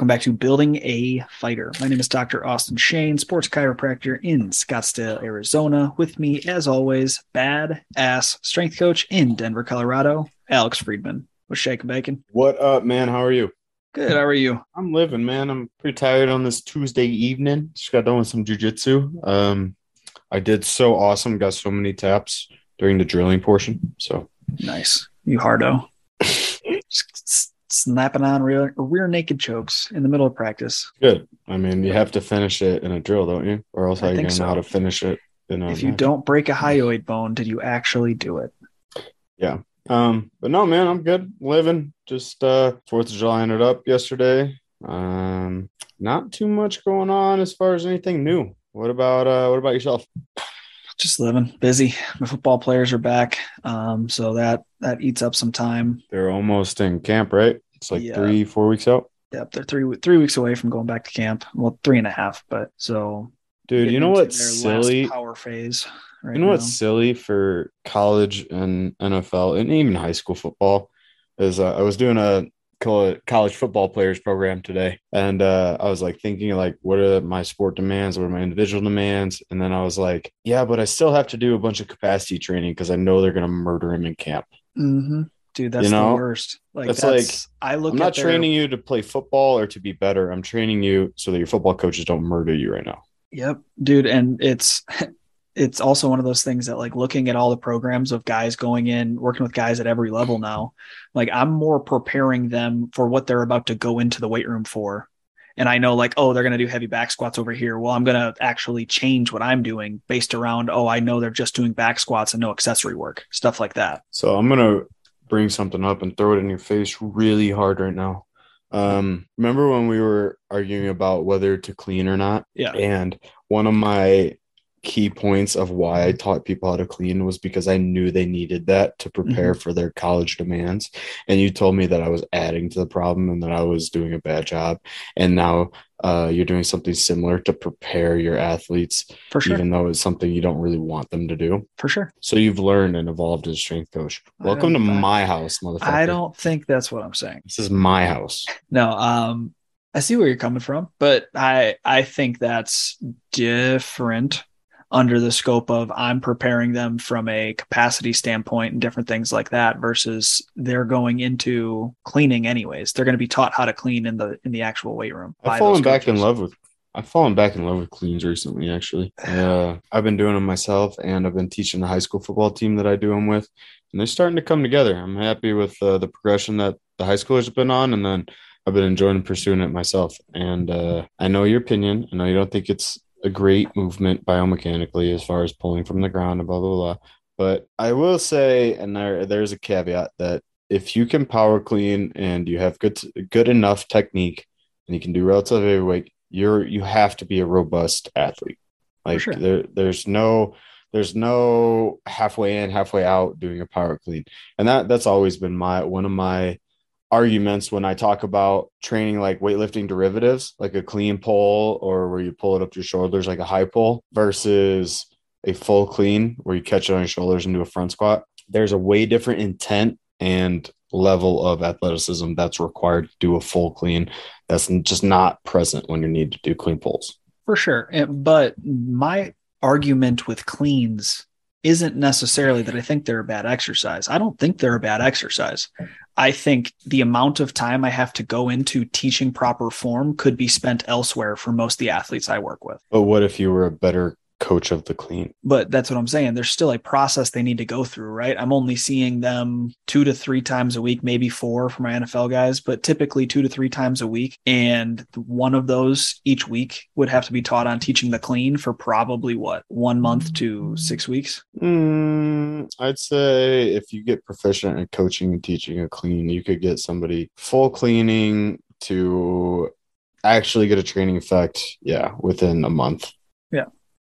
Welcome back to Building a Fighter. My name is Dr. Austin Shane, sports chiropractor in Scottsdale, Arizona. With me, as always, bad ass strength coach in Denver, Colorado, Alex Friedman. What's shaking bacon? What up, man? How are you? Good. How are you? I'm living, man. I'm pretty tired on this Tuesday evening. Just got done with some jujitsu. Um, I did so awesome. Got so many taps during the drilling portion. So nice. You hardo. snapping on rear, rear naked chokes in the middle of practice. Good. I mean, you have to finish it in a drill, don't you? Or else how you gonna so. know how to finish it? In a if you don't break a hyoid bone, did you actually do it? Yeah. Um, but no, man, I'm good. Living. Just uh Fourth of July ended up yesterday. Um, not too much going on as far as anything new. What about uh what about yourself? Just living, busy. My football players are back, um, so that that eats up some time. They're almost in camp, right? It's like Yeah. three, four weeks out. Yep, they're three three weeks away from going back to camp. Well, three and a half, but so Dude, you know what's silly? Power phase. Right You know what's silly for college and NFL and even high school football is uh, I was doing a college football players program today, and uh, I was like thinking like, what are my sport demands? What are my individual demands? And then I was like, yeah, but I still have to do a bunch of capacity training because I know they're gonna murder him in camp. hmm Dude, that's know, the worst. Like that's that's, I look. I'm not at their- training you to play football or to be better. I'm training you so that your football coaches don't murder you right now. Yep, dude, and it's it's also one of those things that like looking at all the programs of guys going in, working with guys at every level now. Like I'm more preparing them for what they're about to go into the weight room for. And I know like, oh, they're going to do heavy back squats over here. Well, I'm going to actually change what I'm doing based around, oh, I know they're just doing back squats and no accessory work, stuff like that. So I'm gonna bring something up and throw it in your face really hard right now. Um, remember when we were arguing about whether to clean or not? Yeah. And one of my key points of why I taught people how to clean was because I knew they needed that to prepare for their college demands. And you told me that I was adding to the problem and that I was doing a bad job. And now uh, you're doing something similar to prepare your athletes, For sure. even though it's something you don't really want them to do. for sure. So you've learned and evolved as a strength coach. Welcome to my house, motherfucker. I don't think that's what I'm saying. This is my house. No, um, I see where you're coming from, but I I think that's different under the scope of I'm preparing them from a capacity standpoint and different things like that versus they're going into cleaning anyways. They're going to be taught how to clean in the in the actual weight room. I've fallen back in love with. I've fallen back in love with cleans recently. Actually, uh, I've been doing them myself, and I've been teaching the high school football team that I do them with, and they're starting to come together. I'm happy with uh, the progression that the high schoolers have been on, and then I've been enjoying pursuing it myself. And uh, I know your opinion. I know you don't think it's a great movement biomechanically as far as pulling from the ground and blah blah blah. But I will say, and there there's a caveat that if you can power clean and you have good good enough technique and you can do relative heavyweight, you're you have to be a robust athlete. Like sure. there, there's no there's no halfway in, halfway out doing a power clean. And that that's always been my one of my arguments when I talk about training like weightlifting derivatives, like a clean pull or where you pull it up your shoulders like a high pull versus a full clean where you catch it on your shoulders and do a front squat. There's a way different intent and level of athleticism that's required to do a full clean that's just not present when you need to do clean pulls. For sure. But my argument with cleans isn't necessarily that I think they're a bad exercise. I don't think they're a bad exercise. I think the amount of time I have to go into teaching proper form could be spent elsewhere for most of the athletes I work with. But what if you were a better coach of the clean? But that's what I'm saying. There's still a process they need to go through, right? I'm only seeing them two to three times a week, maybe four for my NFL guys, but typically two to three times a week. And one of those each week would have to be taught on teaching the clean for probably what, one month to six weeks? Mm, I'd say if you get proficient in coaching and teaching a clean, you could get somebody full cleaning to actually get a training effect. Yeah, within a month.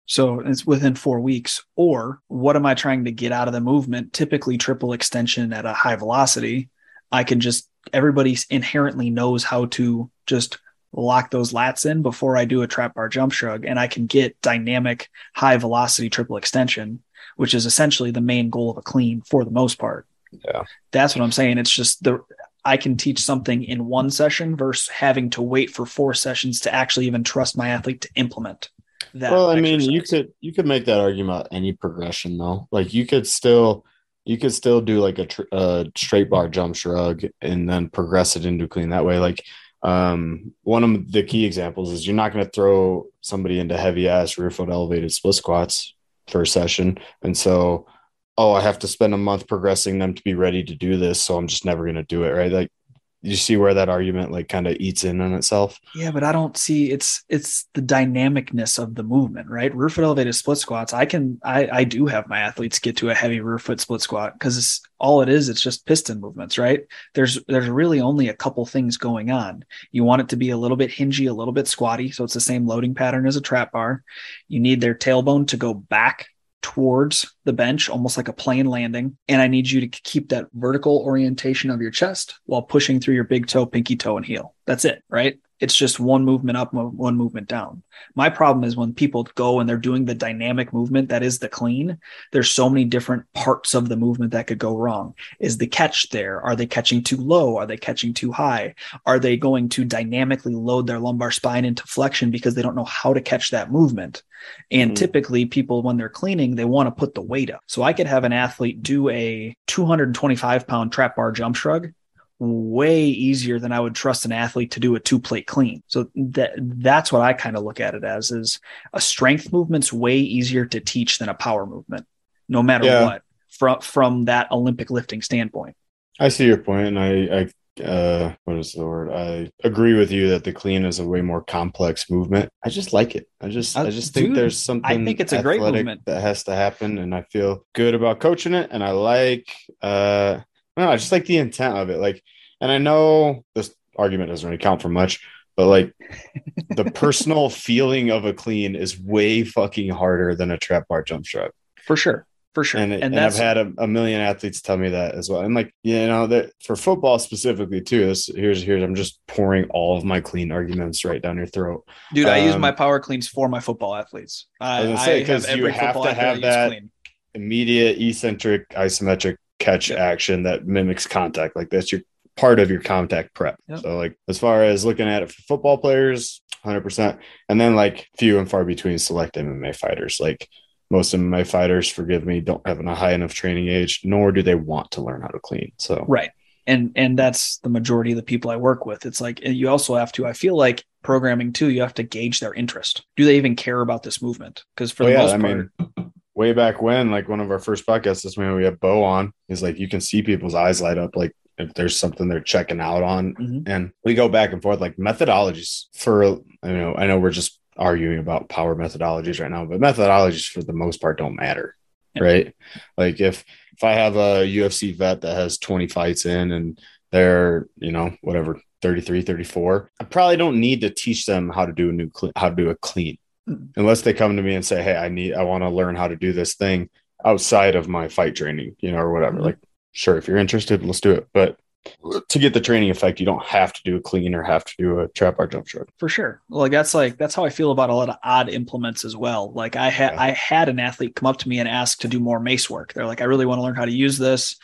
So it's within four weeks. Or what am I trying to get out of the movement? Typically, triple extension at a high velocity. I can just, everybody inherently knows how to just lock those lats in before I do a trap bar jump shrug. And I can get dynamic high velocity triple extension, which is essentially the main goal of a clean for the most part. Yeah. That's what I'm saying. It's just the, I can teach something in one session versus having to wait for four sessions to actually even trust my athlete to implement that. Well, I exercise. mean, you could you could make that argument about any progression though. Like you could still you could still do like a, tr- a straight bar jump shrug and then progress it into clean that way. Like um, one of the key examples is you're not going to throw somebody into heavy ass rear foot elevated split squats for a session, and so oh, I have to spend a month progressing them to be ready to do this, so I'm just never going to do it, right? Like you see where that argument like kind of eats in on itself? Yeah but i don't see it's it's the dynamicness of the movement right? Rear foot elevated split squats i can i i do have my athletes get to a heavy rear foot split squat because it's all it is it's just piston movements right? There's there's really only a couple things going on. You want it to be a little bit hingy a little bit squatty so it's the same loading pattern as a trap bar. You need their tailbone to go back towards the bench, almost like a plane landing. And I need you to keep that vertical orientation of your chest while pushing through your big toe, pinky toe, and heel. That's it, right? It's just one movement up, one movement down. My problem is when people go and they're doing the dynamic movement that is the clean, there's so many different parts of the movement that could go wrong. Is the catch there? Are they catching too low? Are they catching too high? Are they going to dynamically load their lumbar spine into flexion because they don't know how to catch that movement? And mm typically, people, when they're cleaning, they want to put the weight up. So I could have an athlete do a 225 pound trap bar jump shrug way easier than I would trust an athlete to do a two plate clean. So that that's what I kind of look at it as is a strength movement's way easier to teach than a power movement, no matter yeah. what, from from that Olympic lifting standpoint. I see your point, and I, I uh, what is the word? I agree with you that the clean is a way more complex movement. I just like it. I just, uh, I just think there's something. I think it's a great movement that has to happen, and I feel good about coaching it. And I like, uh, no, I just like the intent of it. Like, and I know this argument doesn't really count for much, but like the personal feeling of a clean is way fucking harder than a trap bar jump shot. For sure. For sure. And, and, and I've had a, a, million athletes tell me that as well. And like, you know, that for football specifically too, this here's here's I'm just pouring all of my clean arguments right down your throat. Dude, um, I use um, my power cleans for my football athletes. I, I, say, because you have to have that immediate eccentric isometric catch action that mimics contact. Like that's your part of your contact prep. Yep. So like as far as looking at it for football players, 100%. And then like few and far between select MMA fighters. Like most MMA fighters, forgive me, don't have a high enough training age, nor do they want to learn how to clean. So right. And and that's the majority of the people I work with. It's like you also have to. I feel like programming too. You have to gauge their interest. Do they even care about this movement? Because for oh, the yeah, most I part, mean, way back when, like one of our first podcasts, this man we had Bo on. He's like, you can see people's eyes light up, like if there's something they're checking out on, mm-hmm. and we go back and forth like methodologies for. You know, I know we're just arguing about power methodologies right now, but methodologies for the most part don't matter, yeah. right? Like if if I have a UFC vet that has 20 fights in and they're, you know, whatever, 33, 34, I probably don't need to teach them how to do a new clean, how to do a clean. Unless they come to me and say, "Hey, I need I want to learn how to do this thing outside of my fight training, you know, or whatever." Mm-hmm. Like, sure, if you're interested, let's do it. But to get the training effect, you don't have to do a clean or have to do a trap bar jump shrug. For sure. Like that's like that's how I feel about a lot of odd implements as well. Like I had yeah. I had an athlete come up to me and ask to do more mace work. They're like, I really want to learn how to use this.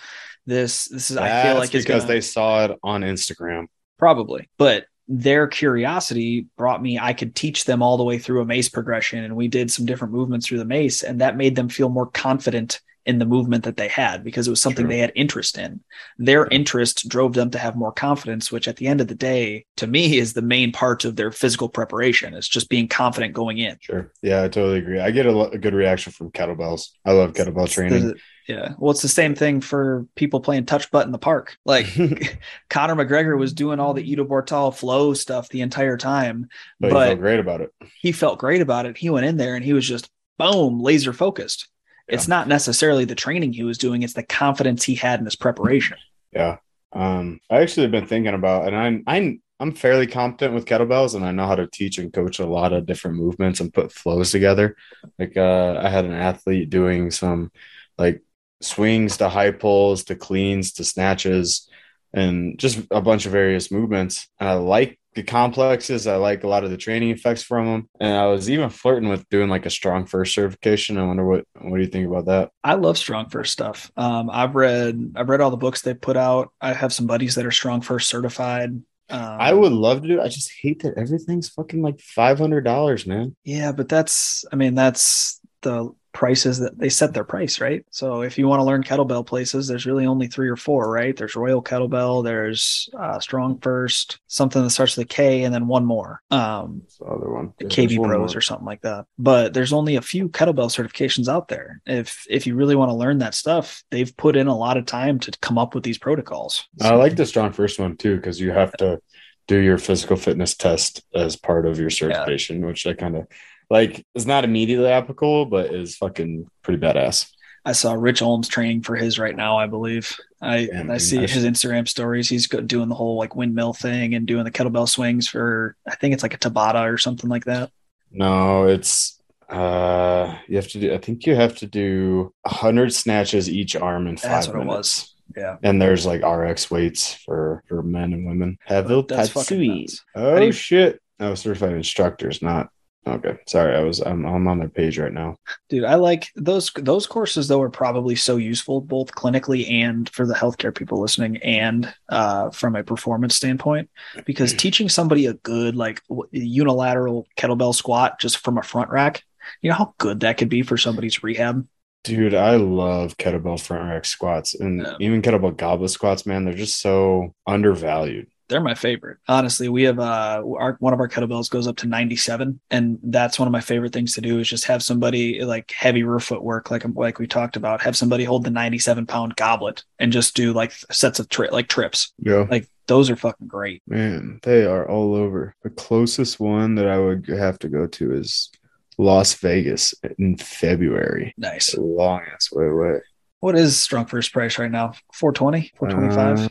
This this is that's I feel like because gonna... they saw it on Instagram. Probably. But their curiosity brought me i could teach them all the way through a mace progression and we did some different movements through the mace and that made them feel more confident in the movement that they had because it was something True. they had interest in. Their interest drove them to have more confidence, which at the end of the day, to me, is the main part of their physical preparation. It's just being confident going in. Sure. Yeah, I totally agree. I get a, a good reaction from kettlebells. I love kettlebell training. yeah. Well, it's the same thing for people playing touch butt in the park. Like Conor McGregor was doing all the Ido Portal flow stuff the entire time. But, but he felt great about it. He felt great about it. He went in there and he was just boom, laser focused. It's not necessarily the training he was doing; it's the confidence he had in his preparation. Yeah, um, I actually have been thinking about, and I'm I'm I'm fairly competent with kettlebells, and I know how to teach and coach a lot of different movements and put flows together. Like uh, I had an athlete doing some like swings to high pulls to cleans to snatches and just a bunch of various movements. And I like the complexes. I like a lot of the training effects from them. And I was even flirting with doing like a strong first certification. I wonder what what do you think about that? I love strong first stuff. Um, I've read I've read all the books they put out. I have some buddies that are strong first certified. Um, I would love to do. I just hate that everything's fucking like five hundred dollars, man. Yeah, but that's I mean that's the prices that they set their price, right? So if you want to learn kettlebell places, there's really only three or four, right? There's Royal Kettlebell, there's uh, Strong First, something that starts with a K, and then one more. Um, the other one. Yeah, KB one Pros more. or something like that. But there's only a few kettlebell certifications out there. If if you really want to learn that stuff, they've put in a lot of time to come up with these protocols. I like the strong first one too because you have to do your physical fitness test as part of your certification, which I kind of like. it's not immediately applicable, but is fucking pretty badass. I saw Rich Holmes training for his right now, I believe. I Damn, I see nice. his Instagram stories. He's doing the whole like windmill thing and doing the kettlebell swings for I think it's like a Tabata or something like that. No, it's uh you have to do. I think you have to do a hundred snatches each arm in five That's what it minutes. was. Yeah. And there's like RX weights for for men and women. Pavel That's fucking Tatsui. nuts. Oh you- shit! I was certified instructors, not okay. Sorry, I was. I'm, I'm on their page right now. Dude, I like those those courses though are probably so useful both clinically and for the healthcare people listening and uh, from a performance standpoint because teaching somebody a good like unilateral kettlebell squat just from a front rack, you know how good that could be for somebody's rehab. Dude, I love kettlebell front rack squats and Yeah. even kettlebell goblet squats. Man, they're just so undervalued. They're my favorite. Honestly, we have uh our one of our kettlebells goes up to 97 and that's one of my favorite things to do is just have somebody like heavy rear footwork like like we talked about, have somebody hold the 97 pound goblet and just do like sets of tri- like trips. Yeah, Like those are fucking great. man, they are all over. The closest one that I would have to go to is Las Vegas in February. Nice. Long ass way away. What is strong first price right now? 420, 425 Uh,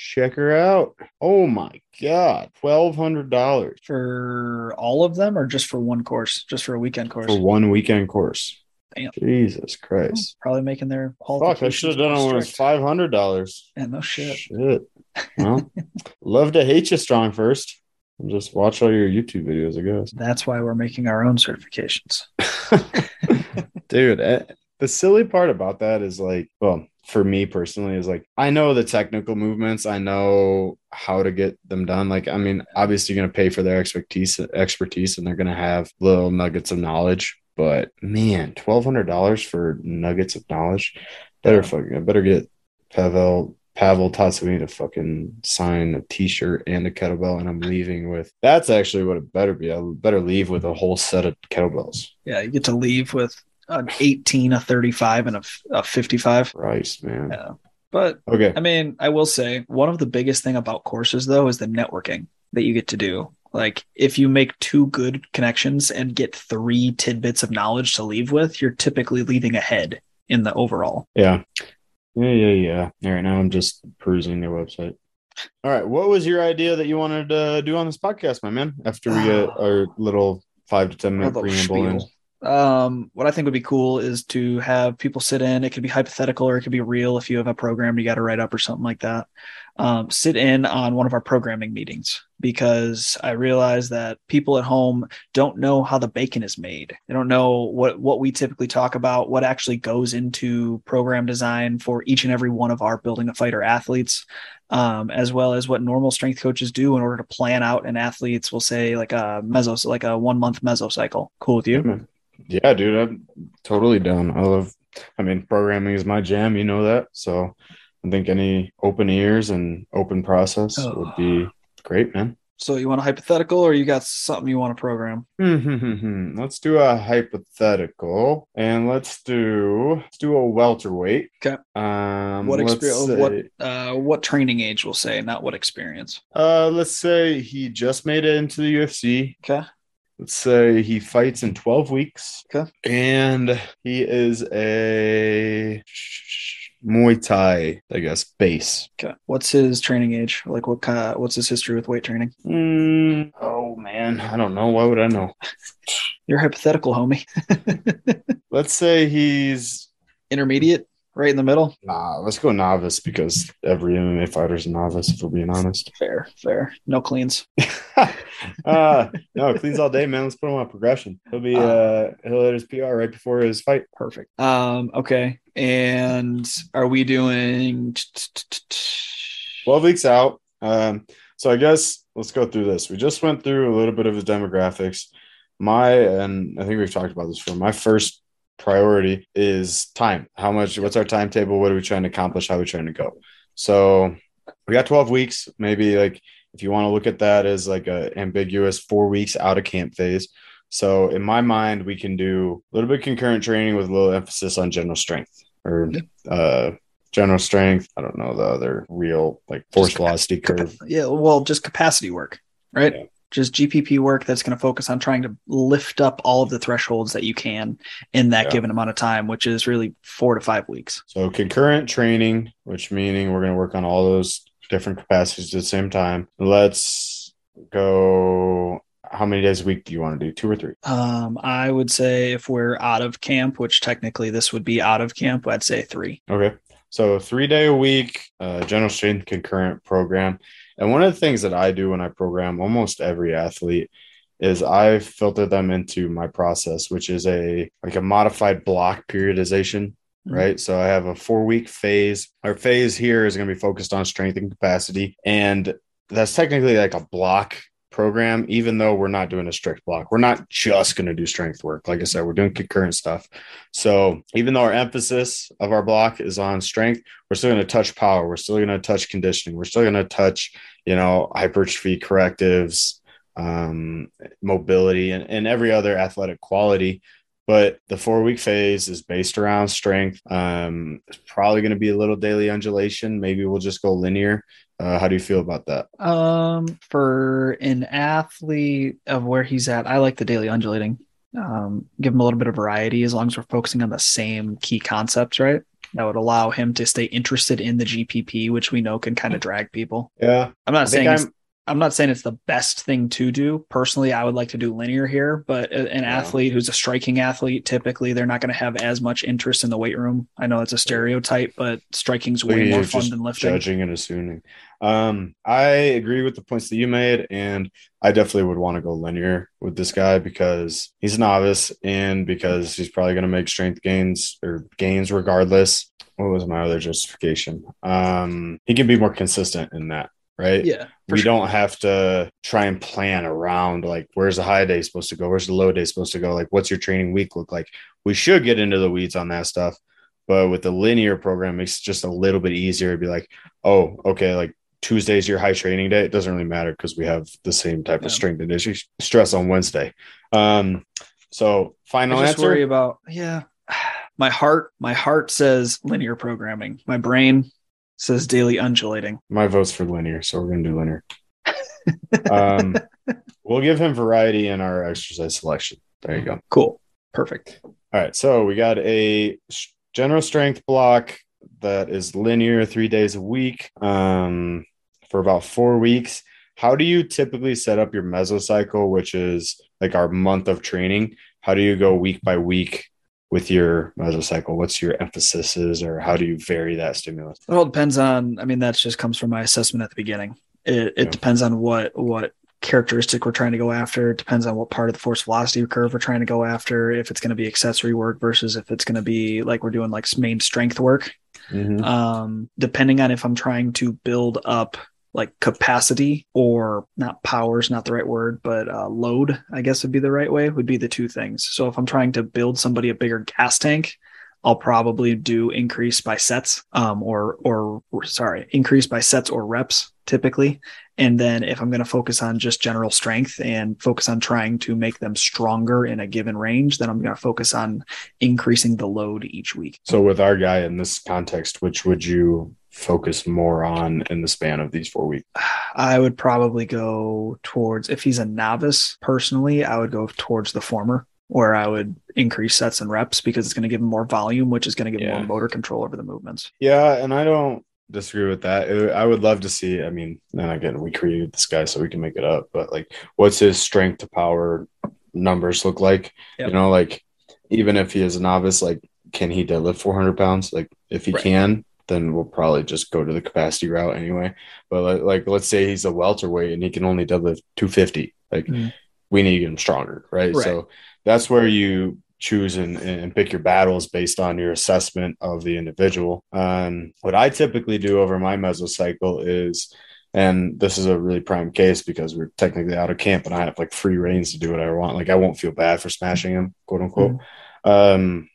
check her out. Oh my god, twelve hundred dollars for all of them or just for one course, just for a weekend course? for one weekend course. Damn. Jesus Christ. Probably making their Fuck, I should have done it when it was five hundred dollars. Yeah, no shit. Shit. Well, love to hate you strong first. And just watch all your YouTube videos, I guess. That's why we're making our own certifications. Dude, eh, the silly part about that is like, well, for me personally, is like I know the technical movements, I know how to get them done. Like, I mean, obviously, you're gonna pay for their expertise, expertise, and they're gonna have little nuggets of knowledge. But man, twelve hundred dollars for nuggets of knowledge. Better fucking, I better get Pavel Pavel Tatsui to fucking sign a T-shirt and a kettlebell, and I'm leaving with. That's actually what it better be. I better leave with a whole set of kettlebells. Yeah, you get to leave with an 18, a 35, and a 55. Christ, man. Yeah. But Okay. I mean, I will say one of the biggest thing about courses though is the networking that you get to do. Like if you make two good connections and get three tidbits of knowledge to leave with, you're typically leaving ahead in the overall. Yeah. Yeah, yeah, yeah. All right, now I'm just perusing their website. All right, what was your idea that you wanted to do on this podcast, my man? After we get our little five to ten minute preamble spiel. Um, what I think would be cool is to have people sit in. It could be hypothetical or it could be real if you have a program you got to write up or something like that. Um, sit in on one of our programming meetings because I realize that people at home don't know how the bacon is made. They don't know what what we typically talk about, what actually goes into program design for each and every one of our building a fighter athletes, um, as well as what normal strength coaches do in order to plan out an athlete's, we'll say like a meso, like a one month mesocycle. Cool with you? Man. Yeah, dude, I'm totally down. I love I mean, programming is my jam, you know that. So I think any open ears and open process Oh. would be great, man. So you want a hypothetical or you got something you want to program? let's do a hypothetical and let's do let's do a welterweight. Okay. Um What experience? What uh, what training age we'll say, not what experience. Uh, let's say he just made it into the UFC. Okay. Let's say he fights in 12 weeks. Okay. And he is a Muay Thai, I guess, base. Okay. What's his training age? Like what kind? What's his history with weight training? Mm, oh, man. I don't know. Why would I know? You're hypothetical, homie. Let's say he's Intermediate. Right in the middle. Nah, let's go novice because every MMA fighter is a novice. If we're being honest. Fair, fair. No cleans. uh, no cleans all day, man. Let's put him on progression. He'll be uh he'll hit his PR right before his fight. Perfect. Um. Okay. And are we doing? 12 weeks out. Um, so I guess let's go through this. We just went through a little bit of the demographics. My and I think we've talked about this before. My first priority is time. How much? What's our timetable? What are we trying to accomplish? How are we trying to go? So we got 12 weeks. Maybe like if you want to look at that as like a ambiguous four weeks out of camp phase. So in my mind, we can do a little bit concurrent training with a little emphasis on general strength or uh, general strength. I don't know the other real like force Just velocity curve. Yeah. Well, just capacity work, right? Yeah. Just GPP work that's going to focus on trying to lift up all of the thresholds that you can in that Yeah. given amount of time, which is really four to five weeks. So concurrent training, which meaning we're going to work on all those different capacities at the same time. Let's go. How many days a week do you want to do? Two or three? Um, I would say if we're out of camp, which technically this would be out of camp, I'd say three. Okay. So three day a week, uh, general strength concurrent program. And one of the things that I do when I program almost every athlete is I filter them into my process, which is a like a modified block periodization, Mhm. right? So I have a four week phase. Our phase here is going to be focused on strength and capacity. And that's technically like a block program, even though we're not doing a strict block. We're not just going to do strength work. Like I said, we're doing concurrent stuff. So even though our emphasis of our block is on strength, we're still going to touch power. We're still going to touch conditioning. We're still going to touch, you know, hypertrophy correctives, um, mobility, and, and every other athletic quality. But the four week phase is based around strength. Um, it's probably going to be a little daily undulation. Maybe we'll just go linear. Uh, how do you feel about that? Um, for an athlete of where he's at, I like the daily undulating. Um, give him a little bit of variety as long as we're focusing on the same key concepts, right? That would allow him to stay interested in the GPP, which we know can kind of drag people. Yeah, I'm not I saying I'm. I'm not saying it's the best thing to do. Personally, I would like to do linear here, but an Yeah. athlete who's a striking athlete, typically they're not going to have as much interest in the weight room. I know it's a stereotype, but striking's way You're more fun than lifting. Judging and assuming. Um, I agree with the points that you made, and I definitely would want to go linear with this guy because he's a novice and because he's probably going to make strength gains or gains regardless. What was my other justification? Um, he can be more consistent in that, right? Yeah, we sure. don't have to try and plan around like where's the high day supposed to go where's the low day supposed to go like what's your training week look like we should get into the weeds on that stuff but with the linear program it makes it just a little bit easier to be like oh okay like tuesday's your high training day it doesn't really matter because we have the same type Yeah. of strength and issue stress on wednesday um so final I just answer worry about yeah. My heart, my heart says linear programming. My brain says daily undulating. my vote's for linear so we're gonna do linear um we'll give him variety in our exercise selection there you go Cool. Perfect. All right, so we got a general strength block that is linear three days a week um, for about four weeks. How do you typically set up your mesocycle, which is like our month of training? How do you go week by week with your mesocycle? What's your emphasis, is or how do you vary that stimulus? It all depends on. I mean, that just comes from my assessment at the beginning. It, it Yeah. depends on what what characteristic we're trying to go after. It depends on what part of the force velocity curve we're trying to go after. If it's going to be accessory work versus if it's going to be like we're doing like main strength work. Mhm. um, depending on if I'm trying to build up like capacity or not powers, not the right word, but uh, load, I guess would be the right way, would be the two things. So if I'm trying to build somebody a bigger gas tank, I'll probably do increase by sets, um, or, or or sorry, increase by sets or reps typically. And then if I'm going to focus on just general strength and focus on trying to make them stronger in a given range, then I'm going to focus on increasing the load each week. So, with our guy in this context, which would you focus more on in the span of these four weeks? I would probably go towards if he's a novice personally, I would go towards the former where I would increase sets and reps because it's going to give him more volume, which is going to give Yeah. more motor control over the movements. Yeah, and I don't disagree with that. It- I would love to see. I mean, and again, we created this guy so we can make it up. But like, what's his strength to power numbers look like? Yep. You know, like even if he is a novice, like can he deadlift 400 pounds? Like, if he Right. can, then we'll probably just go to the capacity route anyway. But like, like let's say he's a welterweight and he can only deadlift 250. Like, Mhm. we need to get him stronger, right? Right. So that's where you choose and, and pick your battles based on your assessment of the individual. Um, what I typically do over my mesocycle is, and this is a really prime case because we're technically out of camp and I have like free reigns to do what I want. Like I won't feel bad for smashing him, quote unquote. Um,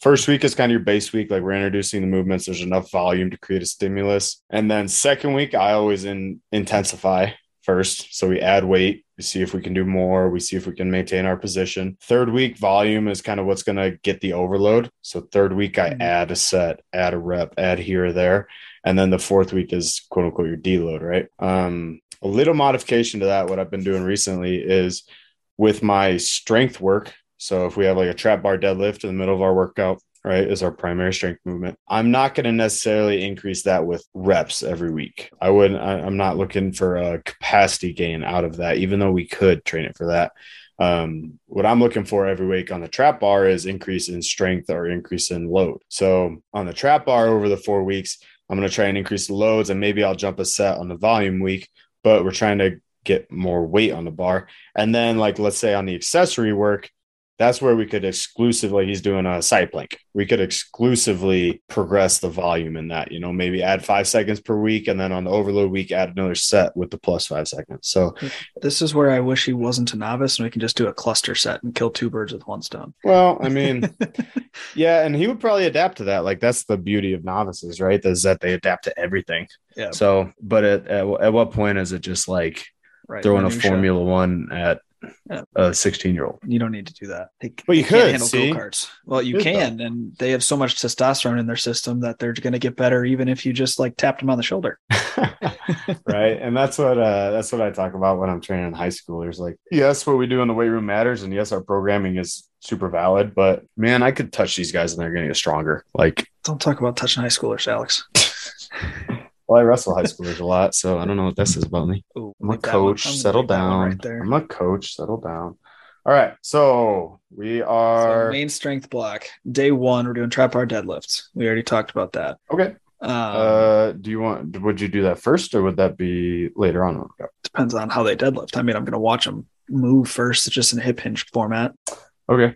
first week is kind of your base week. Like we're introducing the movements. There's enough volume to create a stimulus. And then second week, I always in, intensify first. So we add weight. We see if we can do more. We see if we can maintain our position. Third week, volume is kind of what's going to get the overload. So third week, I Mhm. add a set, add a rep, add here or there. And then the fourth week is quote unquote your deload, right? Um, a little modification to that, what I've been doing recently is with my strength work. So if we have like a trap bar deadlift in the middle of our workout, right, is our primary strength movement. I'm not going to necessarily increase that with reps every week. I wouldn't, I, I'm not looking for a capacity gain out of that, even though we could train it for that. Um, what I'm looking for every week on the trap bar is increase in strength or increase in load. So on the trap bar over the four weeks, I'm going to try and increase the loads and maybe I'll jump a set on the volume week, but we're trying to get more weight on the bar. And then, like, let's say on the accessory work, that's where we could exclusively, he's doing a side plank. We could exclusively progress the volume in that, you know, maybe add five seconds per week. And then on the overload week, add another set with the plus five seconds. So, This is where I wish he wasn't a novice and we can just do a cluster set and kill two birds with one stone. well, I mean, yeah, and he would probably adapt to that. Like, that's the beauty of novices, right? Is that they adapt to everything. Yeah. So, but at, at, at what point is it just like Right. throwing a. Formula One at Yeah. a 16 year old? You don't need to do that. They, Well, you they can't could, handle go-karts. Well, you Could, can, and they have so much testosterone in their system that they're going to get better even if you just like tapped them on the shoulder. right and that's what uh that's what i talk about when i'm training high schoolers like yes what we do in the weight room matters and yes our programming is super valid but man i could touch these guys and they're gonna get stronger like Don't talk about touching high schoolers, Alex. well i wrestle high schoolers a lot so i don't know what this is about me Ooh, i'm a leave that one- coach I'm settle leave that one down right there. i'm a coach settle down all right so we So are main strength block. Day one, we're doing trap bar deadlifts. We already talked about that. okay Um, uh do you want would you do that first or would that be later on in the workout? depends on how they deadlift. I mean, I'm going to watch them move first, it's just in hip hinge format. okay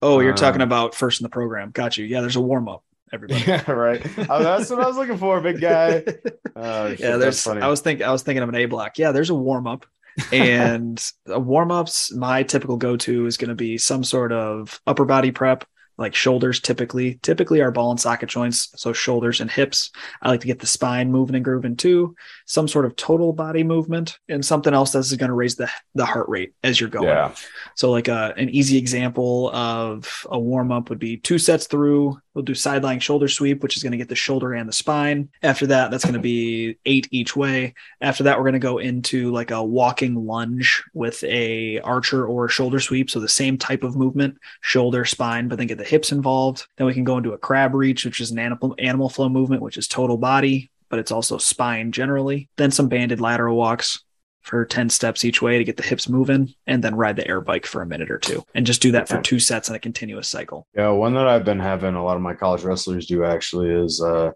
Oh, you're talking Um, about first in the program. Got you. Yeah, there's a warm up. Everybody. yeah right oh, that's what i was looking for big guy Oh, shit, yeah, there's. funny. I was thinking. I was thinking of an A block. Yeah, there's a warm up, and a warm ups. My typical go to is going to be some sort of upper body prep, like shoulders. Typically, typically our ball and socket joints, so shoulders and hips. I like to get the spine moving and grooving too. Some sort of total body movement, and something else that's going to raise the the heart rate as you're going. yeah So, like a, an easy example of a warm up would be two sets through. We'll do side shoulder sweep, which is going to get the shoulder and the spine. After that, that's going to be eight each way. After that, we're going to go into like a walking lunge with a archer or a shoulder sweep. So the same type of movement, shoulder, spine, but then get the hips involved. Then we can go into a crab reach, which is an animal animal flow movement, which is total body, but it's also spine generally. Then some banded lateral walks for 10 steps each way to get the hips moving and then ride the air bike for a minute or two and just do that for two sets in a continuous cycle. Yeah, one that I've been having a lot of my college wrestlers do actually is uh,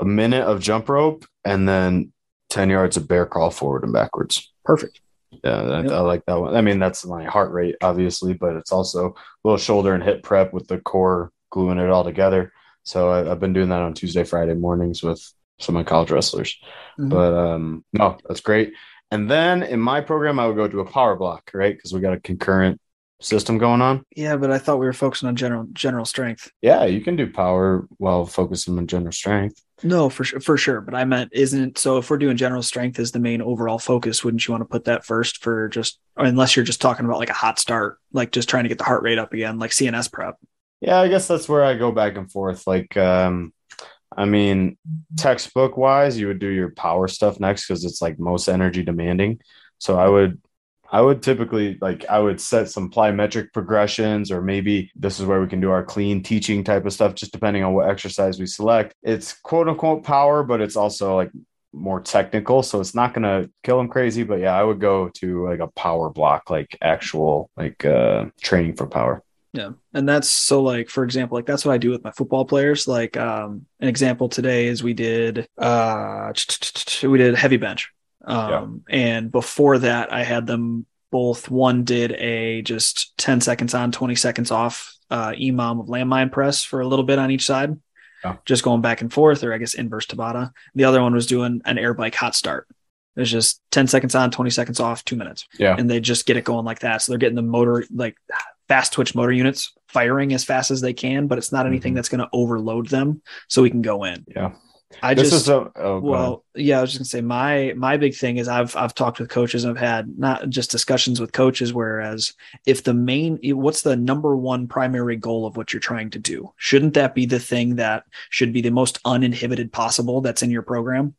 a minute of jump rope and then 10 yards of bear crawl forward and backwards. Perfect. Yeah, that, Yep. I like that one. I mean, that's my heart rate, obviously, but it's also a little shoulder and hip prep with the core gluing it all together. So I, I've been doing that on Tuesday, Friday mornings with some of my college wrestlers. Mhm. But um, no, that's great. And then in my program, I would go to a power block, right? Because we got a concurrent system going on. Yeah, but I thought we were focusing on general general strength. Yeah, you can do power while focusing on general strength. No, for sure, for sure. But I meant, isn't so? If we're doing general strength as the main overall focus, wouldn't you want to put that first for just, unless you're just talking about like a hot start, like just trying to get the heart rate up again, like CNS prep? Yeah, I guess that's where I go back and forth. Like, um, I mean, textbook wise, you would do your power stuff next because it's like most energy demanding. So I would, I would typically like I would set some plyometric progressions, or maybe this is where we can do our clean teaching type of stuff, just depending on what exercise we select. It's quote unquote power, but it's also like more technical, so it's not gonna kill them crazy. But yeah, I would go to like a power block, like actual like uh training for power. Yeah. And that's so like for example, like that's what I do with my football players. Like um an example today is we did uh we did heavy bench. Um and before that I had them both one did a just 10 seconds on, 20 seconds off uh EMOM of landmine press for a little bit on each side. Yeah. Just going back and forth, or I guess inverse Tabata. The other one was doing an air bike hot start. It's just 10 seconds on, 20 seconds off, two minutes Yeah. and they just get it going like that. So they're getting the motor like fast twitch motor units firing as fast as they can, but it's not anything Mhm. that's going to overload them, so we can go in. Yeah. I this just is a oh, well, yeah, I was just gonna say my my big thing is I've I've talked with coaches and I've had not just discussions with coaches. Whereas if the main what's the number one primary goal of what you're trying to do, shouldn't that be the thing that should be the most uninhibited possible that's in your program?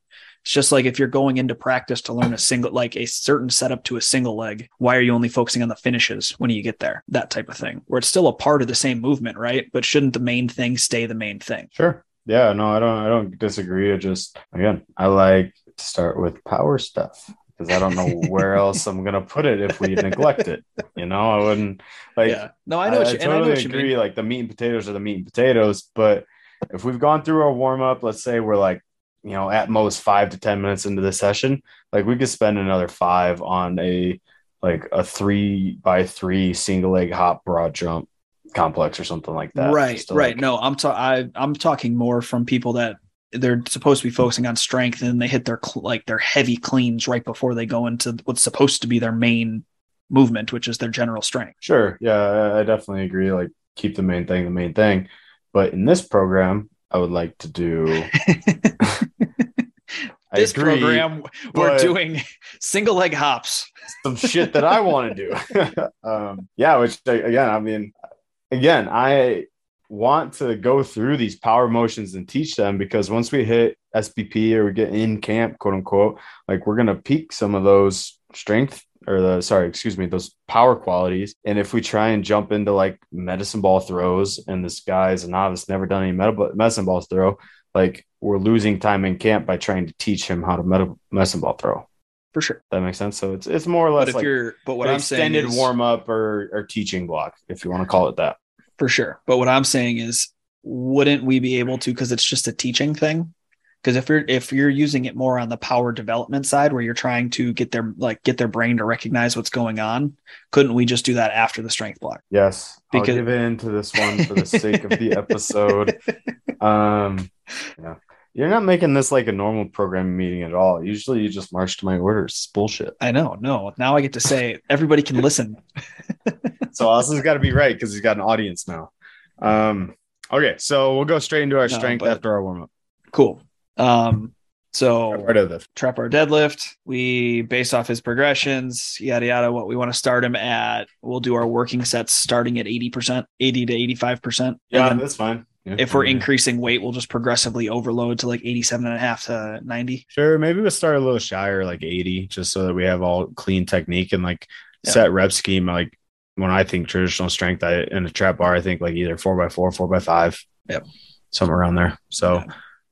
It's just like if you're going into practice to learn a single like a certain setup to a single leg, why are you only focusing on the finishes when you get there? That type of thing. Where it's still a part of the same movement, right? But shouldn't the main thing stay the main thing? Sure. Yeah, no, I don't I don't disagree. I just again, I like to start with power stuff because I don't know where else I'm gonna put it if we neglect it. You know, I wouldn't like yeah. No, I know what you, and I know totally you agree. Like the meat and potatoes are the meat and potatoes, but if we've gone through our warm up, let's say we're like, you know, at most five to ten minutes into the session, like we could spend another five on a like a three by three single leg hop broad jump complex or something like that. right right like- no i'm ta- I, i'm talking more from people that they're supposed to be focusing on strength and they hit their cl- like their heavy cleans right before they go into what's supposed to be their main movement which is their general strength Sure. Yeah, I- definitely agree. Like keep the main thing the main thing. But in this program, I would like to do this agree, program we're doing single leg hops some shit that I want to do. um, yeah, which again, I mean, again, I want to go through these power motions and teach them because once we hit SPP or we get in camp, quote unquote, like we're gonna peak some of those strength or the sorry, excuse me, those power qualities. And if we try and jump into like medicine ball throws, and this guy's a novice, never done any medicine ball throw, like we're losing time in camp by trying to teach him how to med- medicine ball throw. for sure That makes sense. So it's it's more or but less if like you're but what an i'm saying extended is, warm up or, or teaching block, if you want to call it that. for sure but what i'm saying is wouldn't we be able to because it's just a teaching thing because if you're if you're using it more on the power development side where you're trying to get their like get their brain to recognize what's going on couldn't we just do that after the strength block Yes, Because- I'll give in to this one for the sake of the episode. Um, yeah, you're not making this like a normal programming meeting at all. Usually, you just march to my orders. It's bullshit. i know no now i get to say everybody can listen So Austin's got to be right because he's got an audience now. Um, okay, so we'll go straight into our No, strength after our warm up. cool um so Right of the trap our deadlift. We base off his progressions, yada yada. What we want to start him at. We'll do our working sets starting at eighty percent, eighty to eighty five percent. yeah, that's fine. Yeah, if we're yeah. increasing weight, we'll just progressively overload to like 87 and a half to 90. Sure, maybe we'll start a little shyer, like 80, just so that we have all clean technique and like Yeah. set rep scheme. Like when I think traditional strength, I in a trap bar, I think like either four by four, four by five. Yep. Somewhere around there. So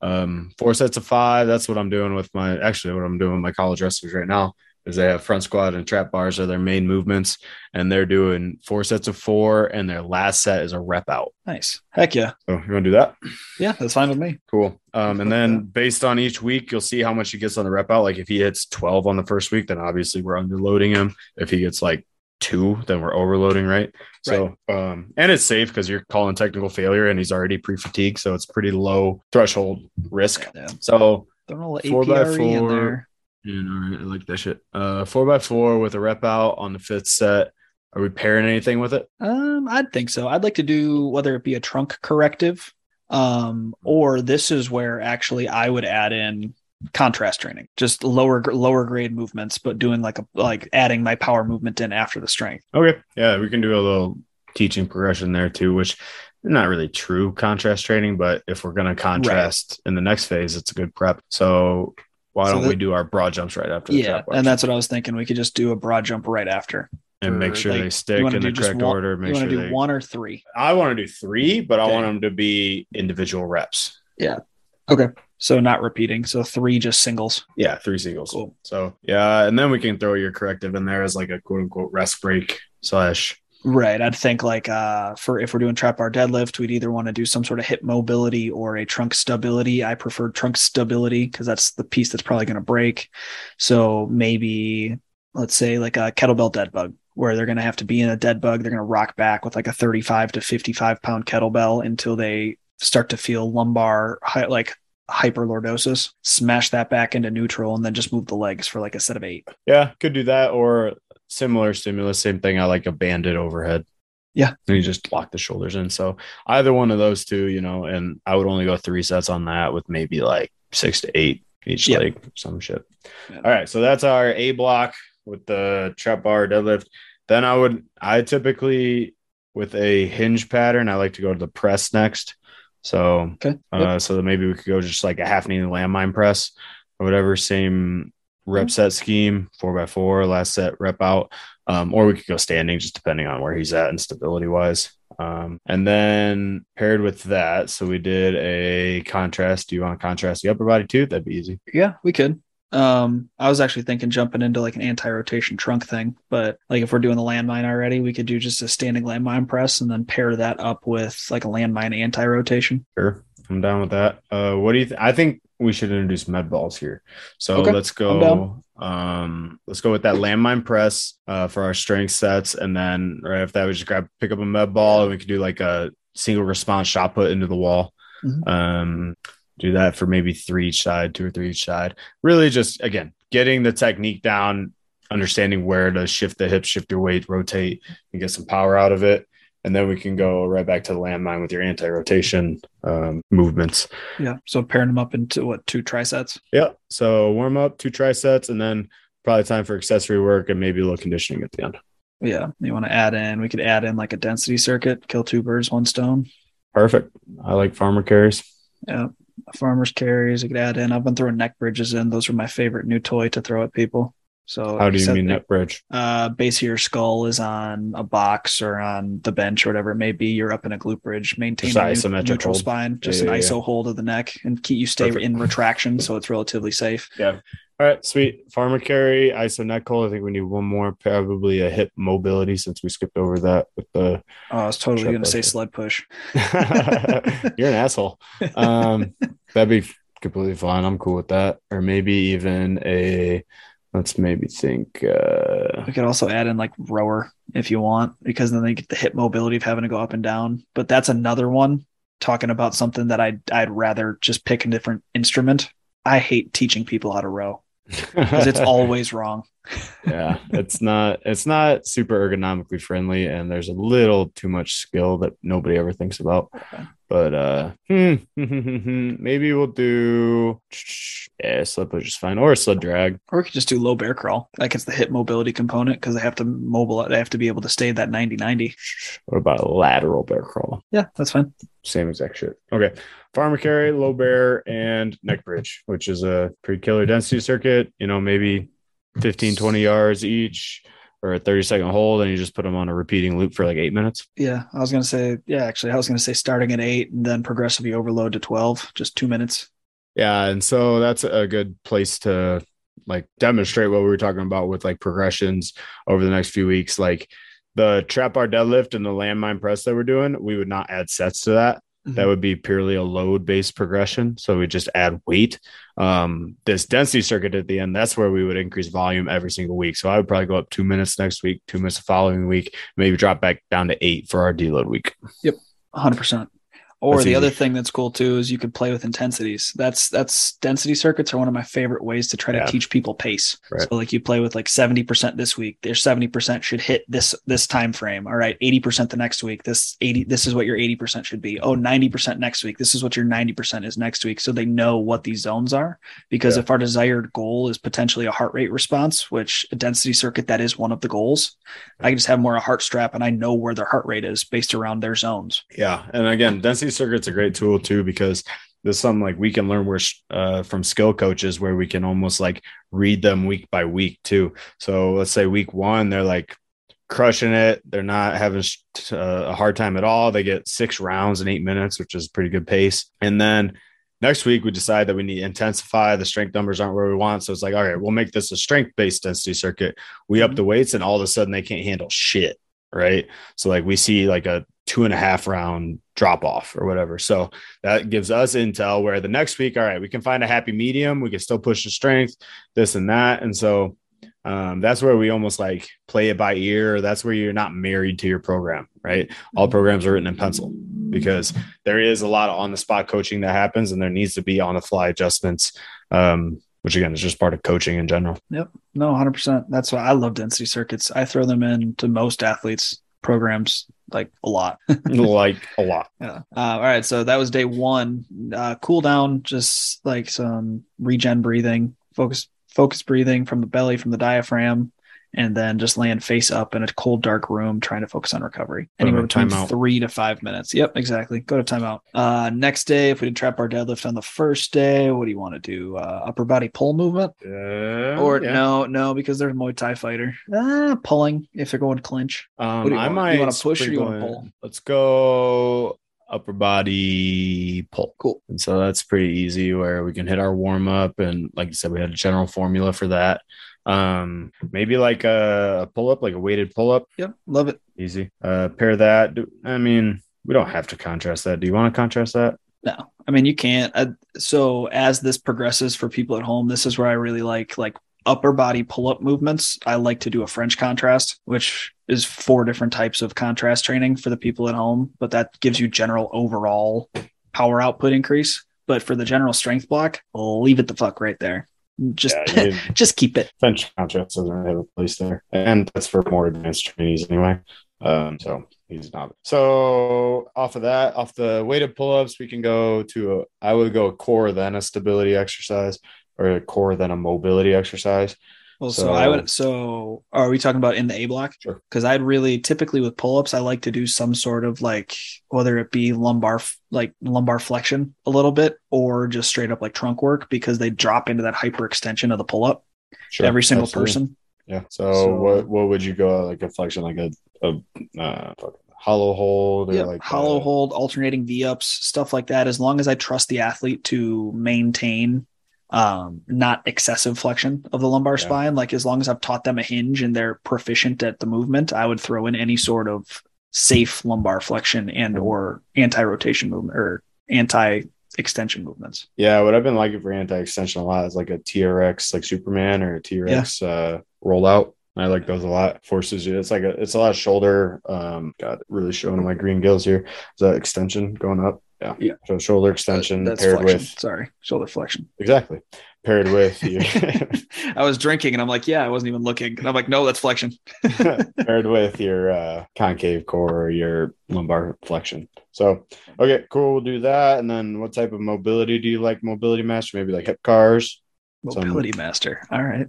um four sets of five. That's what I'm doing with my actually what I'm doing with my college wrestlers right now is they have front squat and trap bars are their main movements, and they're doing four sets of four, and their last set is a rep out. Nice. Heck yeah. So you want to do that? Yeah, that's fine with me. Cool. Um, and then based on each week, you'll see how much he gets on the rep out. Like if he hits 12 on the first week, then obviously we're underloading him. If he gets like two, then we're overloading, right? So, um, and it's safe because you're calling technical failure and he's already pre fatigued. So it's pretty low threshold risk. Yeah. So, four by four. and all right, I like that shit. Uh, four by four with a rep out on the fifth set. Are we pairing anything with it? Um, I'd think so. I'd like to do whether it be a trunk corrective, um, or this is where actually I would add in contrast training, just lower lower grade movements, but doing like a like adding my power movement in after the strength. Okay. Yeah, we can do a little teaching progression there too, which not really true contrast training, but if we're going to contrast in the next phase, it's a good prep. So why So don't that- we do our broad jumps right after the Yeah, and that's what I was thinking. We could just do a broad jump right after. and make sure like, they stick in the correct one- order. You Make want sure to do they, one or three? I want to do three, but I want them to be individual reps. So not repeating. So three just singles. Yeah, three singles. Cool. So yeah, and then we can throw your corrective in there as like a quote unquote rest break slash Right. I'd think like uh for if we're doing trap bar deadlift, we'd either want to do some sort of hip mobility or a trunk stability. I prefer trunk stability because that's the piece that's probably going to break. So maybe let's say like a kettlebell dead bug where they're going to have to be in a dead bug. They're going to rock back with like a 35 to 55 pound kettlebell until they start to feel lumbar like hyperlordosis, smash that back into neutral, and then just move the legs for like a set of eight. Yeah, could do that or similar stimulus. Same thing. I like a banded overhead. Yeah. And you just lock the shoulders in. So either one of those two, you know, and I would only go three sets on that with maybe like six to eight each yep. leg, some shit. Yeah. All right. So that's our A block with the trap bar deadlift. Then I would, I typically, with a hinge pattern, I like to go to the press next. So, okay. Uh, yep. so maybe we could go just like a half knee landmine press or whatever, same rep set scheme, four by four, last set rep out. Um, or we could go standing, just depending on where he's at and stability wise. Um, and then paired with that, so we did a contrast. Do you want to contrast the upper body too? That'd be easy. Yeah, we could. Um, I was actually thinking jumping into like an anti-rotation trunk thing, but like if we're doing the landmine already, we could do just a standing landmine press and then pair that up with like a landmine anti-rotation. Sure. I'm down with that. Uh, what do you? Th- I think we should introduce med balls here. So okay. let's go. Um, let's go with that landmine press uh, for our strength sets, and then right after that, we just grab pick up a med ball, and we could do like a single response shot put into the wall. Mm-hmm. Um, do that for maybe three each side, two or three each side. Really, just again, getting the technique down, understanding where to shift the hips, shift your weight, rotate, and get some power out of it. And then we can go right back to the landmine with your anti rotation um, movements. Yeah. So pairing them up into what, two trisets? Yeah. So warm up, two trisets, and then probably time for accessory work and maybe a little conditioning at the end. Yeah. You want to add in, we could add in like a density circuit, kill two birds, one stone. Perfect. I like farmer carries. Yeah farmers carries. I could add in. I've been throwing neck bridges in. Those are my favorite new toy to throw at people. So how do you mean neck bridge? Uh, base of your skull is on a box or on the bench or whatever it may be. You're up in a glute bridge, maintaining a neutral hold. spine, just yeah, an yeah, ISO yeah. hold of the neck, and keep you stay Perfect. in retraction, so it's relatively safe. Yeah. All right, sweet. Farmer carry, ISO neck hold. I think we need one more, probably a hip mobility since we skipped over that with the. Oh, I was totally going to say sled push. You're an asshole. Um, that'd be completely fine. I'm cool with that. Or maybe even a. Let's maybe think. Uh, we could also add in like rower if you want, because then they get the hip mobility of having to go up and down. But that's another one talking about something that I'd I'd rather just pick a different instrument. I hate teaching people how to row because it's always wrong. Yeah, it's not it's not super ergonomically friendly, and there's a little too much skill that nobody ever thinks about. Okay. But uh, hmm, maybe we'll do yeah, sled push is fine, or a sled drag, or we could just do low bear crawl. Like it's the hip mobility component because they have to mobile, they have to be able to stay that 90-90. What about a lateral bear crawl? Yeah, that's fine. Same exact shit. Okay, farmer carry, low bear, and neck bridge, which is a pretty killer density circuit. You know, maybe 15, 20 yards each or a 30 second hold and you just put them on a repeating loop for like eight minutes. Yeah. I was going to say, yeah, actually, I was going to say starting at eight and then progressively overload to 12, just two minutes. Yeah. And so that's a good place to like demonstrate what we were talking about with like progressions over the next few weeks. Like the trap bar deadlift and the landmine press that we're doing, we would not add sets to that. Mm-hmm. That would be purely a load based progression. So we just add weight. Um, this density circuit at the end, that's where we would increase volume every single week. So I would probably go up two minutes next week, two minutes the following week, maybe drop back down to eight for our deload week. Yep. 100%. Or that's the easy. other thing that's cool too is you could play with intensities. That's that's density circuits are one of my favorite ways to try yeah. to teach people pace. Right. So like you play with like 70% this week, their 70% should hit this this time frame. All right, 80% the next week. This 80 this is what your 80% should be. Oh, 90% next week. This is what your 90% is next week. So they know what these zones are. Because yeah. if our desired goal is potentially a heart rate response, which a density circuit that is one of the goals, I can just have more a heart strap and I know where their heart rate is based around their zones. Yeah. And again, density circuit's a great tool too because there's something like we can learn where uh, from skill coaches where we can almost like read them week by week too. So let's say week one they're like crushing it. They're not having uh, a hard time at all. They get six rounds in eight minutes, which is pretty good pace. And then next week we decide that we need to intensify. The strength numbers aren't where we want, so it's like all right, we'll make this a strength based density circuit. We up mm-hmm. the weights, and all of a sudden they can't handle shit right? So like we see like a two and a half round drop off or whatever. So that gives us intel where the next week, all right, we can find a happy medium. We can still push the strength, this and that. And so um, that's where we almost like play it by ear. That's where you're not married to your program, right? All programs are written in pencil because there is a lot of on the spot coaching that happens and there needs to be on the fly adjustments. Um, which again is just part of coaching in general. Yep. No, 100%. That's why I love density circuits. I throw them in to most athletes programs like a lot. like a lot. Yeah. Uh, all right. So that was day one. Uh, cool down, just like some regen breathing, focus, focus breathing from the belly, from the diaphragm and then just land face up in a cold, dark room trying to focus on recovery. Anywhere between timeout. three to five minutes. Yep, exactly. Go to timeout. Uh, next day, if we did trap bar deadlift on the first day, what do you want to do? Uh, upper body pull movement? Uh, or yeah. no, no, because there's a Muay Thai fighter. Ah, pulling if they're going to clinch. Um, I want? might. You want to push or you want to pull? Let's go upper body pull. Cool. And so that's pretty easy where we can hit our warm up. And like you said, we had a general formula for that. Um, maybe like a, pull up, like a weighted pull up. Yep, love it. Easy. Uh, pair that. I mean, we don't have to contrast that. Do you want to contrast that? No, I mean you can't. Uh, so as this progresses for people at home, this is where I really like like upper body pull up movements. I like to do a French contrast, which is four different types of contrast training for the people at home, but that gives you general overall power output increase. But for the general strength block, leave it the fuck right there. Just yeah, just keep it. French contrast doesn't really have a place there, and that's for more advanced trainees anyway. Um, so he's not. So off of that, off the weighted pull-ups, we can go to a. I would go a core then a stability exercise, or a core then a mobility exercise. Well, so, so, I would. So are we talking about in the A block? Sure. Because I'd really typically with pull ups, I like to do some sort of like whether it be lumbar like lumbar flexion a little bit or just straight up like trunk work because they drop into that hyperextension of the pull up. Sure. Every single Absolutely. person. Yeah. So, so, what what would you go like a flexion like a a uh, hollow hold or like hollow hold, alternating V ups, stuff like that. As long as I trust the athlete to maintain um, not excessive flexion of the lumbar yeah. spine. Like as long as I've taught them a hinge and they're proficient at the movement, I would throw in any sort of safe lumbar flexion and or anti-rotation movement or anti extension movements. Yeah, what I've been liking for anti-extension a lot is like a TRX like Superman or a TRX yeah. uh, rollout. I like those a lot. Forces you. It's like a it's a lot of shoulder. Um, God, really showing my green gills here. Is that extension going up? Yeah. Yeah. So shoulder extension paired flexion. with sorry, shoulder flexion. Exactly. Paired with. I was drinking and I'm like, yeah, I wasn't even looking. And I'm like, no, that's flexion. paired with your uh, concave core or your lumbar flexion. So okay, cool. We'll do that. And then what type of mobility do you like? Mobility master? Maybe like hip cars. Mobility some, master. All right.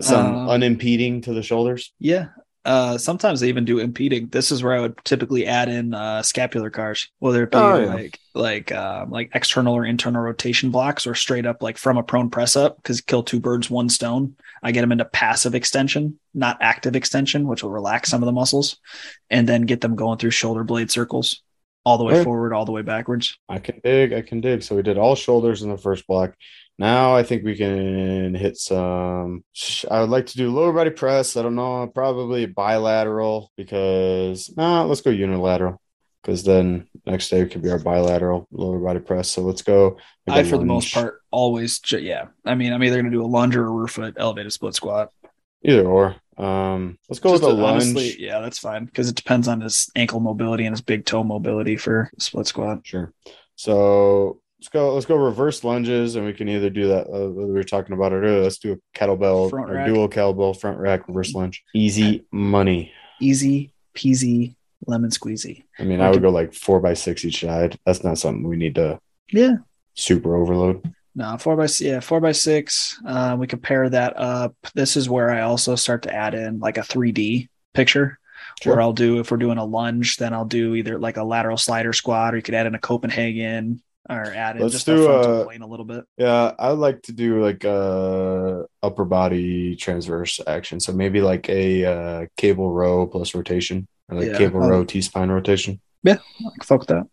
Some um, unimpeding to the shoulders. Yeah. Uh, sometimes they even do impeding. This is where I would typically add in uh, scapular cars, whether it be oh, yeah. like like uh, like external or internal rotation blocks, or straight up like from a prone press up. Because kill two birds, one stone. I get them into passive extension, not active extension, which will relax some of the muscles, and then get them going through shoulder blade circles all the way forward, all the way backwards. I can dig. I can dig. So we did all shoulders in the first block. Now I think we can hit some. I would like to do lower body press. I don't know, probably bilateral because nah, let's go unilateral because then next day could be our bilateral lower body press. So let's go. I, for lunge. the most part, always, yeah. I mean, I'm either going to do a lunge or a rear foot elevated split squat. Either or. Um, let's go Just with a lunge. Honestly, yeah, that's fine because it depends on his ankle mobility and his big toe mobility for split squat. Sure. So let's go let's go reverse lunges and we can either do that uh, we were talking about it earlier let's do a kettlebell front or rack. dual kettlebell front rack reverse lunge. Easy money. Easy peasy lemon squeezy. I mean i would go like four by six each side. That's not something we need to yeah. super overload. No four by yeah four by six uh, we could pair that up. This is where i also start to add in like a 3d picture Sure. Where I'll do if we're doing a lunge, then I'll do either like a lateral slider squat, or you could add in a Copenhagen, or add in Let's just do, a plane a little bit. Yeah, I like to do like a upper body transverse action. So maybe like a uh, cable row plus rotation, or like yeah, cable um, row T spine rotation. Yeah, I can fuck that.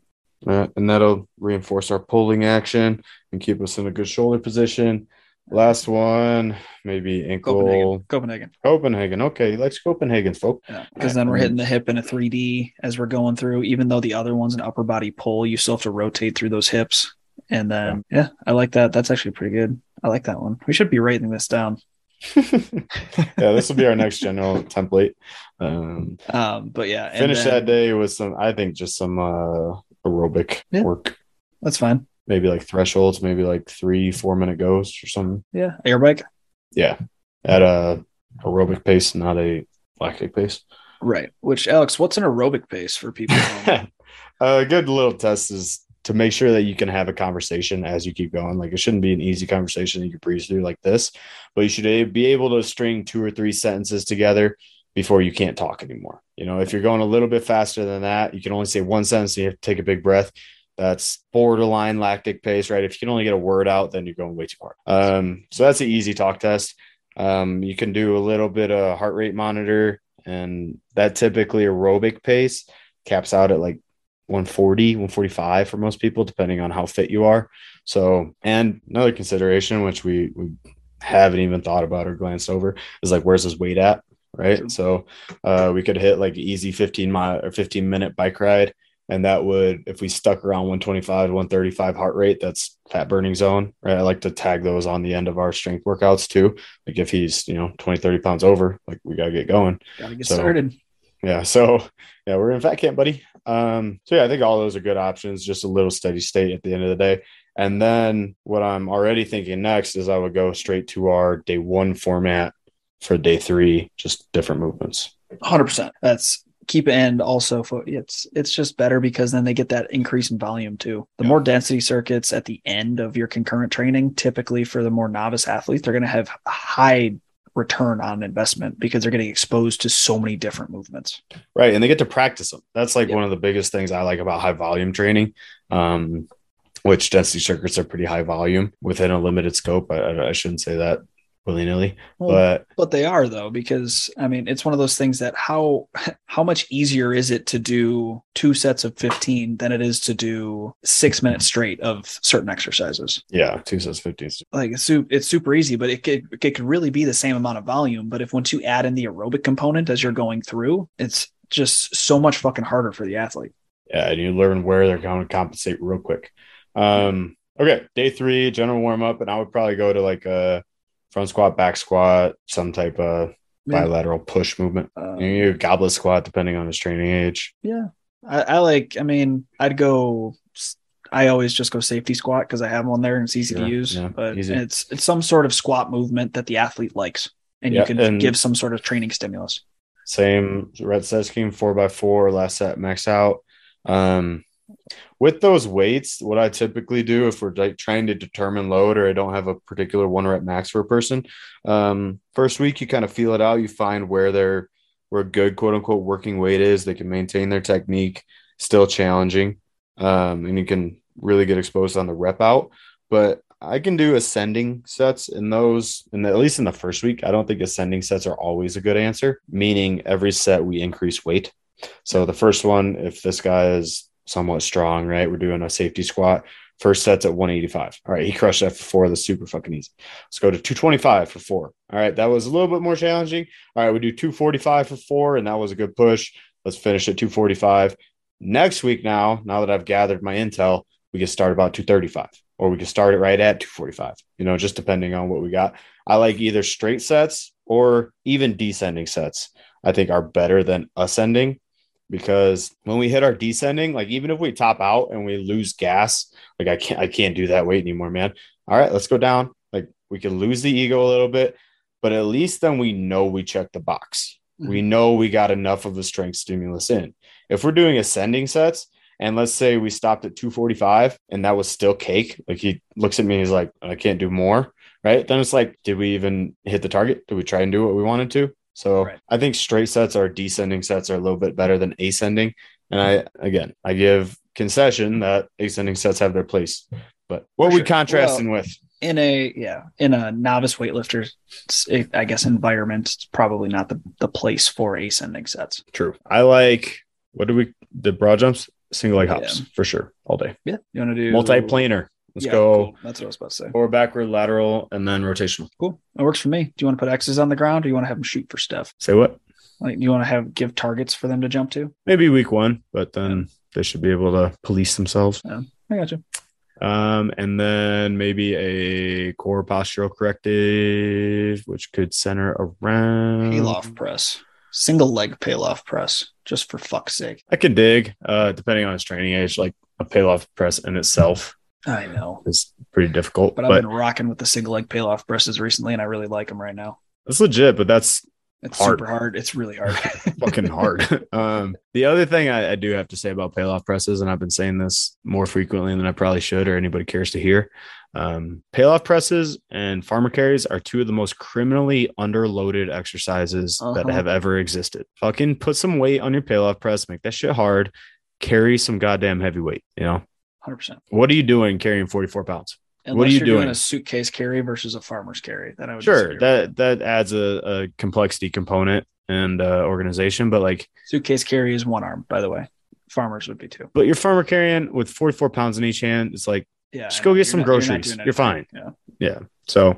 Uh, and that'll reinforce our pulling action and keep us in a good shoulder position. Last one, maybe ankle Copenhagen. Copenhagen. Copenhagen. Okay, he likes Copenhagen, folk. Yeah, because then we're hitting the hip in a 3D as we're going through. Even though the other one's an upper body pull, you still have to rotate through those hips. And then, yeah, I like that. That's actually pretty good. I like that one. We should be writing this down. yeah, this will be our next general template. Um, Um, but yeah, finish then- that day with some, I think, just some uh, aerobic Yeah. work. That's fine. Maybe like thresholds, maybe like three, four minute goes or something. Yeah, air bike. Yeah, at a aerobic pace, not a lactic pace. Right. Which Alex, what's an aerobic pace for people? a good little test is to make sure that you can have a conversation as you keep going. Like it shouldn't be an easy conversation that you can breeze through like this, but you should be able to string two or three sentences together before you can't talk anymore. You know, if you're going a little bit faster than that, you can only say one sentence and you have to take a big breath. That's borderline lactic pace, right? If you can only get a word out, then you're going way too hard. Um, so that's an easy talk test. Um, you can do a little bit of heart rate monitor, and that typically aerobic pace caps out at like 140, 145 for most people, depending on how fit you are. So, and another consideration, which we, we haven't even thought about or glanced over, is like, where's his weight at? Right. So, uh, we could hit like easy 15 mile or 15 minute bike ride. And that would, if we stuck around 125, 135 heart rate, that's fat burning zone, right? I like to tag those on the end of our strength workouts too. Like if he's, you know, 20, 30 pounds over, like we got to get going Gotta get So- started. yeah so yeah we're in fat camp buddy um so yeah i think all those are good options just a little steady state at the end of the day and then what i'm already thinking next is i would go straight to our day one format for day three just different movements hundred percent. That's keep and also fo- it's it's just better because then they get that increase in volume too. The Yeah. more density circuits at the end of your concurrent training, typically for the more novice athletes, they're going to have a high return on investment because they're getting exposed to so many different movements. right and they get to practice them that's like Yeah. one of the biggest things i like about high volume training um which density circuits are pretty high volume within a limited scope i, I- I shouldn't say that willy-nilly Well, but but they are though because I mean it's one of those things that how how much easier is it to do two sets of 15 than it is to do 6 minutes straight of certain exercises. yeah two sets of 15 like it's super, it's super easy, but it could it could really be the same amount of volume. But if once you add in the aerobic component as you're going through, it's just so much fucking harder for the athlete. Yeah, and you learn where they're going to compensate real quick. Um, okay, day three, general warm up, and I would probably go to like a front squat, back squat, some type of bilateral push movement. Um, You know, goblet squat, depending on his training age. yeah, I, I like. I mean, I'd go. I always just go safety squat because I have one there and it's easy Sure, to use. yeah, but it's it's some sort of squat movement that the athlete likes, and Yeah, you can and- give some sort of training stimulus. Same rep set scheme, four by four, last set max out. Um, with those weights, what I typically do if we're like trying to determine load or I don't have a particular one rep max for a person, um, first week you kind of feel it out. You find where their where good quote unquote working weight is. They can maintain their technique, still challenging, um, and you can really get exposed on the rep out. But I can do ascending sets in those, and at least in the first week. I don't think ascending sets are always a good answer, meaning every set we increase weight. So the first one, if this guy is somewhat strong, right, we're doing a safety squat. First set's at 185. All right, he crushed that for four. That's super fucking easy. Let's go to 225 for four. All right, that was a little bit more challenging. All right, we do 245 for four, and that was a good push. Let's finish at 245. Next week, now, now that I've gathered my intel, we can start about 235 or we can start it right at 245, you know, just depending on what we got. I like either straight sets or even descending sets, I think are better than ascending because when we hit our descending, like even if we top out and we lose gas, like I can't, I can't do that weight anymore, man. All right, let's go down. Like we can lose the ego a little bit, but at least then we know we checked the box. We mm-hmm. know we got enough of the strength stimulus in. If we're doing ascending sets, and let's say we stopped at 245 and that was still cake, like he looks at me, he's like, I can't do more. Right. Then it's like, did we even hit the target? Did we try and do what we wanted to? So Right. I think straight sets or descending sets are a little bit better than ascending. And I, again, I give concession that ascending sets have their place. But what For we sure. contrasting with? in a yeah in a novice weightlifter i guess environment it's probably not the, the place for ascending sets True. I like, what do we, the broad jumps? Single leg Yeah. hops for sure all day. yeah you want to do Multiplanar. Let's Yeah, go cool. That's what I was about to say. Or backward, lateral, and then rotational. Cool. That works for me. Do you want to put X's on the ground or you want to have them shoot for stuff? Say what? Like, do you want to have give targets for them to jump to? Maybe week one, but then they should be able to police themselves. I got you. Um, and then maybe a core postural corrective, which could center around Peel off press, single leg peel off press, just for fuck's sake. I could dig, uh, depending on his training age, like a peel off press in itself I know, it's pretty difficult. but But, I've been rocking with the single leg peel off presses recently, and I really like them right now. That's legit, but that's It's Hard. super hard. It's really hard. fucking hard. um, the other thing I, I do have to say about peel off presses, and I've been saying this more frequently than I probably should, or anybody cares to hear. Um, peel off presses and farmer carries are two of the most criminally underloaded exercises that Uh-huh. have ever existed. Fucking put some weight on your peel off press, make that shit hard, carry some goddamn heavy weight. You know, Hundred percent. what are you doing carrying 44 pounds? Unless What are you you're doing? doing? a suitcase carry versus a farmer's carry, then I would Sure, disagree with that that adds a, a complexity component and uh, organization, but like Suitcase carry is one arm, by the way. Farmers would be two. but your farmer carrying with 44 pounds in each hand, it's like Yeah. Just go get You're some not- you're groceries. You're fine. Yeah. yeah. So,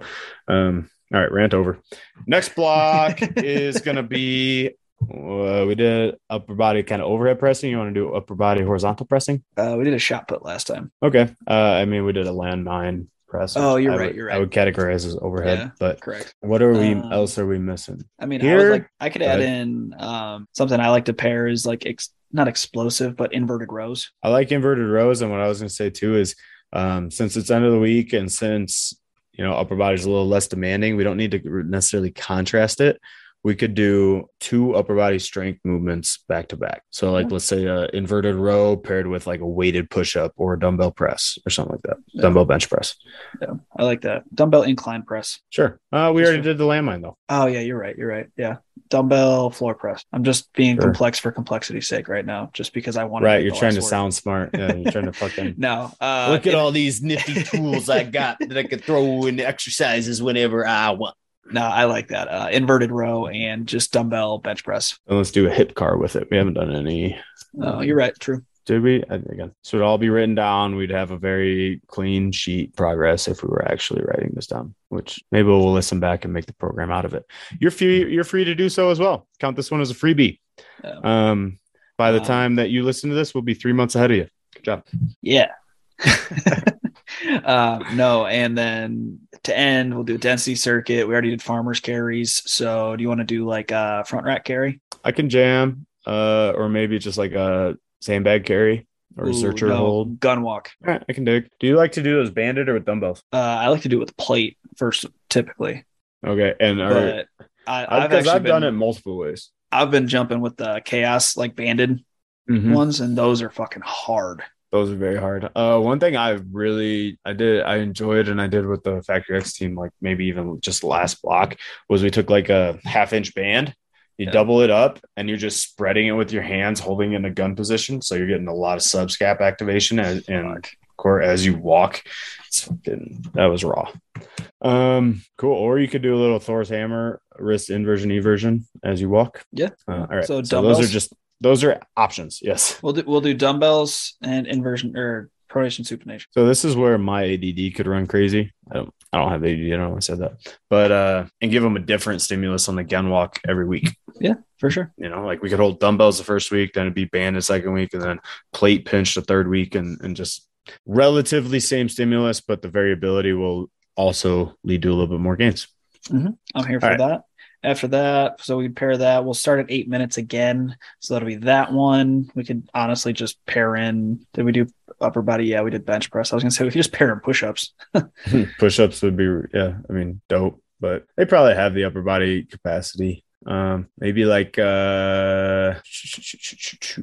um, all right, rant over. Next block is gonna be uh, we did upper body kind of overhead pressing. You want to do upper body horizontal pressing? Uh, we did a shot put last time. Okay. Uh, I mean, we did a landmine press. Oh, you're I right, would- you're right. I would categorize as overhead, Yeah. but Correct. what are we Um, else are we missing? I mean, I Here- would like I could add in um, something I like to pair is like ex- not explosive, but inverted rows. I like inverted rows, and what I was going to say too is, um, since it's end of the week, and since you know upper body's a little less demanding, we don't need to necessarily contrast it. We could do two upper body strength movements back to back. So, like, Yeah. let's say an inverted row paired with like a weighted push up or a dumbbell press or something like that. Yeah. Dumbbell bench press. Yeah, I like that dumbbell incline press. Sure. Uh, we already did the landmine though. Oh yeah, you're right. You're right. Yeah, dumbbell floor press. I'm just being Sure. complex for complexity's sake right now, just because I want. To. Right. You're trying to sound smart. Yeah. You're trying to fucking. No, uh, Look at it- all these nifty tools I got that I could throw in the exercises whenever I want. No, I like that. Uh, inverted row and just dumbbell bench press. And let's do a hip car with it. We haven't done any. No, you're right. True. Did we? Again. So it'd all be written down. We'd have a very clean sheet progress if we were actually writing this down, which maybe we'll listen back and make the program out of it. You're free, you're free to do so as well. Count this one as a freebie. Um, by the Um, time that you listen to this, we'll be three months ahead of you. Good job. Yeah. uh, no, and then to end, we'll do a density circuit. We already did farmers carries. So do you want to do like a front rack carry? I can jam, uh, or maybe just like a sandbag carry or a Ooh, Zercher no, hold. gun walk. All right, I can dig. Do you like to do those banded or with dumbbells? Uh, I like to do it with plate first, typically. Okay, and I, I've because actually I've done it multiple ways. I've been jumping with the chaos like banded Mhm. ones, and those are fucking hard. Those are very hard. Uh, one thing I really I did I enjoyed and I did with the Factory X team, like maybe even just last block, was we took like a half inch band, you Yeah. double it up, and you're just spreading it with your hands, holding it in a gun position, so you're getting a lot of subscap activation as and core as you walk. That was raw. Um, cool. Or you could do a little Thor's hammer wrist inversion eversion as you walk. Yeah. Uh, all right. So So, those are just those are options. Yes. We'll do we'll do dumbbells and inversion or pronation supination. So this is where my ADD could run crazy. I don't, I don't have ADD. I don't know why I said that, but uh, and give them a different stimulus on the gun walk every week. Yeah, for sure. You know, like we could hold dumbbells the first week, then it'd be band the second week, and then plate pinch the third week, and and just relatively same stimulus, but the variability will also lead to a little bit more gains. I'm here for All right. that. After that, so we pair that. We'll start at eight minutes again. So that'll be that one. We could honestly just pair in. Did we do upper body? Yeah, we did bench press. I was gonna say we could just pair in push ups. Push ups would be, yeah, I mean, dope, but they probably have the upper body capacity. Um, maybe like uh,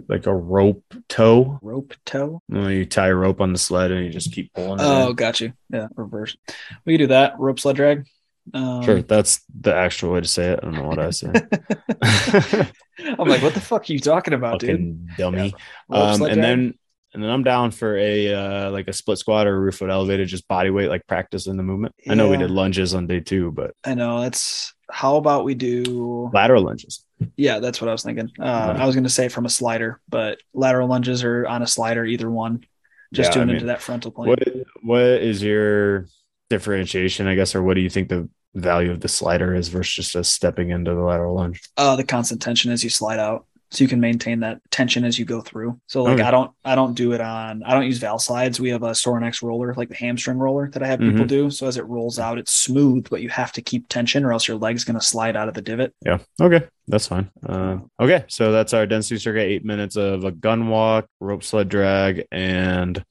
like a rope tow. Rope tow. You, you tie a rope on the sled and you just keep pulling. it Oh, in. got you. Yeah, reverse. We could do that. Rope sled drag. Um, sure. That's the actual way to say it. I don't know what I say. I'm like, what the fuck are you talking about, dude? Dummy. Rope Um, and then and then I'm down for a uh, like a split squat or a rear foot elevated, just body weight, like practice in the movement. I know we did lunges on day two, but I know that's. How about we do? lateral lunges. Yeah, that's what I was thinking. Uh, Yeah. I was going to say from a slider, but lateral lunges are on a slider, either one. just Yeah, doing I into that frontal plane. What what is your differentiation, I guess, or what do you think the value of the slider is versus just a stepping into the lateral lunge? uh, the constant tension as you slide out, so you can maintain that tension as you go through. So like Okay. I don't I don't do it on I don't use Valslides. We have a Sorinex roller, like the hamstring roller that I have people Mhm. do. So as it rolls out, it's smooth, but you have to keep tension, or else your leg's going to slide out of the divot. Yeah. Okay. That's fine. Uh, okay. So that's our density circuit. Eight minutes of a gun walk, rope sled drag, and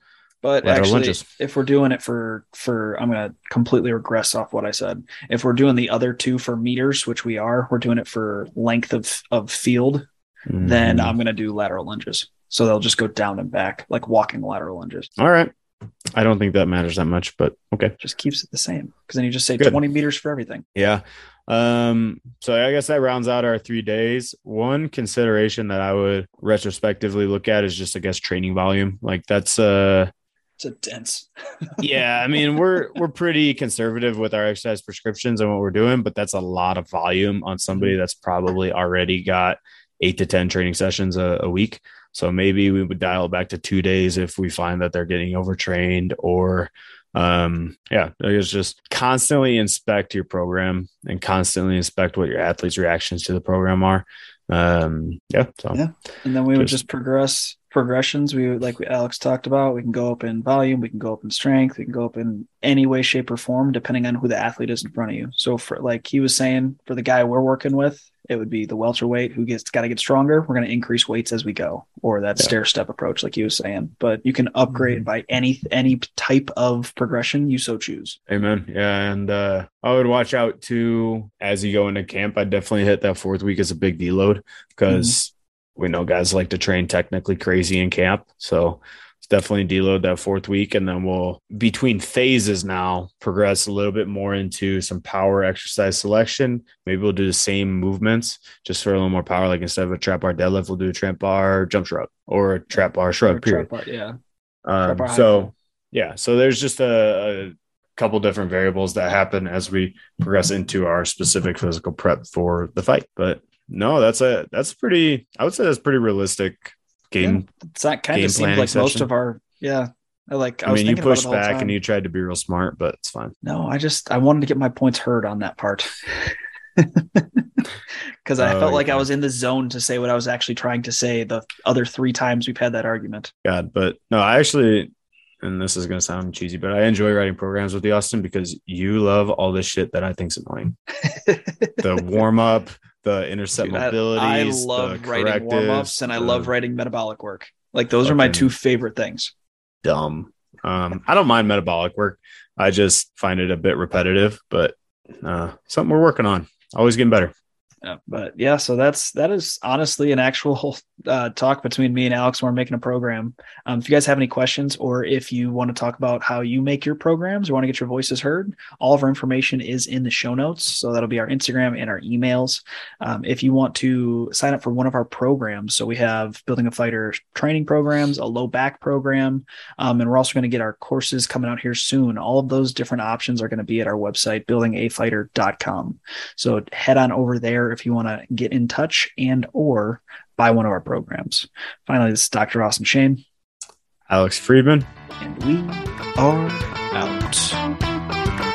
But Lateral actually, lunges. if we're doing it for for, I'm going to completely regress off what I said. If we're doing the other two for meters, which we are, we're doing it for length of of field. Then Mhm. I'm going to do lateral lunges. So they'll just go down and back, like walking lateral lunges. all right. I don't think that matters that much, but okay. Just keeps it the same because then you just say Good. 20 meters for everything. Yeah. Um, so I guess that rounds out our three days. One consideration that I would retrospectively look at is just, I guess, training volume. Like that's uh It's a dense. yeah, I mean, we're we're pretty conservative with our exercise prescriptions and what we're doing, but that's a lot of volume on somebody that's probably already got eight to ten training sessions a, a week. So maybe we would dial back to two days if we find that they're getting overtrained or um yeah it's just constantly inspect your program and constantly inspect what your athletes reactions to the program are um yeah so Yeah. And then we would Just- just progress progressions. We like Alex talked about, we can go up in volume, we can go up in strength, we can go up in any way, shape, or form, depending on who the athlete is in front of you. So for like he was saying, for the guy we're working with, it would be the welterweight who gets got to get stronger. We're going to increase weights as we go, or that Yeah. stair step approach, like he was saying. But you can upgrade Mhm. by any any type of progression you so choose. Amen. Yeah, and uh, I would watch out too as you go into camp. I definitely hit that fourth week as a big deload because we know guys like to train technically crazy in camp. So it's definitely deload that fourth week, and then we'll between phases now progress a little bit more into some power exercise selection. Maybe we'll do the same movements just for a little more power. Like instead of a trap bar deadlift, we'll do a trap bar jump shrug or a trap bar shrug. Period. bar- yeah. Um, bar so yeah, so there's just a, a couple different variables that happen as we progress into our specific physical prep for the fight. But no, that's a that's pretty. I would say that's pretty realistic game. It's that kind game of seems like most of our yeah. I like I, I, was mean, you thinking about it pushed back and you tried to be real smart, but it's fine. No, I just I wanted to get my points heard on that part. Because I Oh, felt like okay. I was in the zone to say what I was actually trying to say the other three times we've had that argument. God, but no, I actually, and this is gonna sound cheesy, but I enjoy writing programs with you, Austin, because you love all this shit that I think's annoying. The warm up, the intercept Dude, I, mobilities. I the love writing warm ups and I the- love writing metabolic work. Like those are my two favorite things. dumb. Um, I don't mind metabolic work. I just find it a bit repetitive, but uh, something we're working on. Always getting better. But yeah, so that's that is honestly an actual uh, talk between me and Alex when we're making a program. Um, if you guys have any questions, or if you want to talk about how you make your programs, or want to get your voices heard, all of our information is in the show notes. So that'll be our Instagram and our emails. Um, if you want to sign up for one of our programs, so we have building a fighter training programs, a low back program, um, and we're also going to get our courses coming out here soon. All of those different options are going to be at our website, buildingafighter.com. So head on over there if you want to get in touch and or buy one of our programs. Finally, this is Dr. Austin Shane, Alex Friedman. and we are out.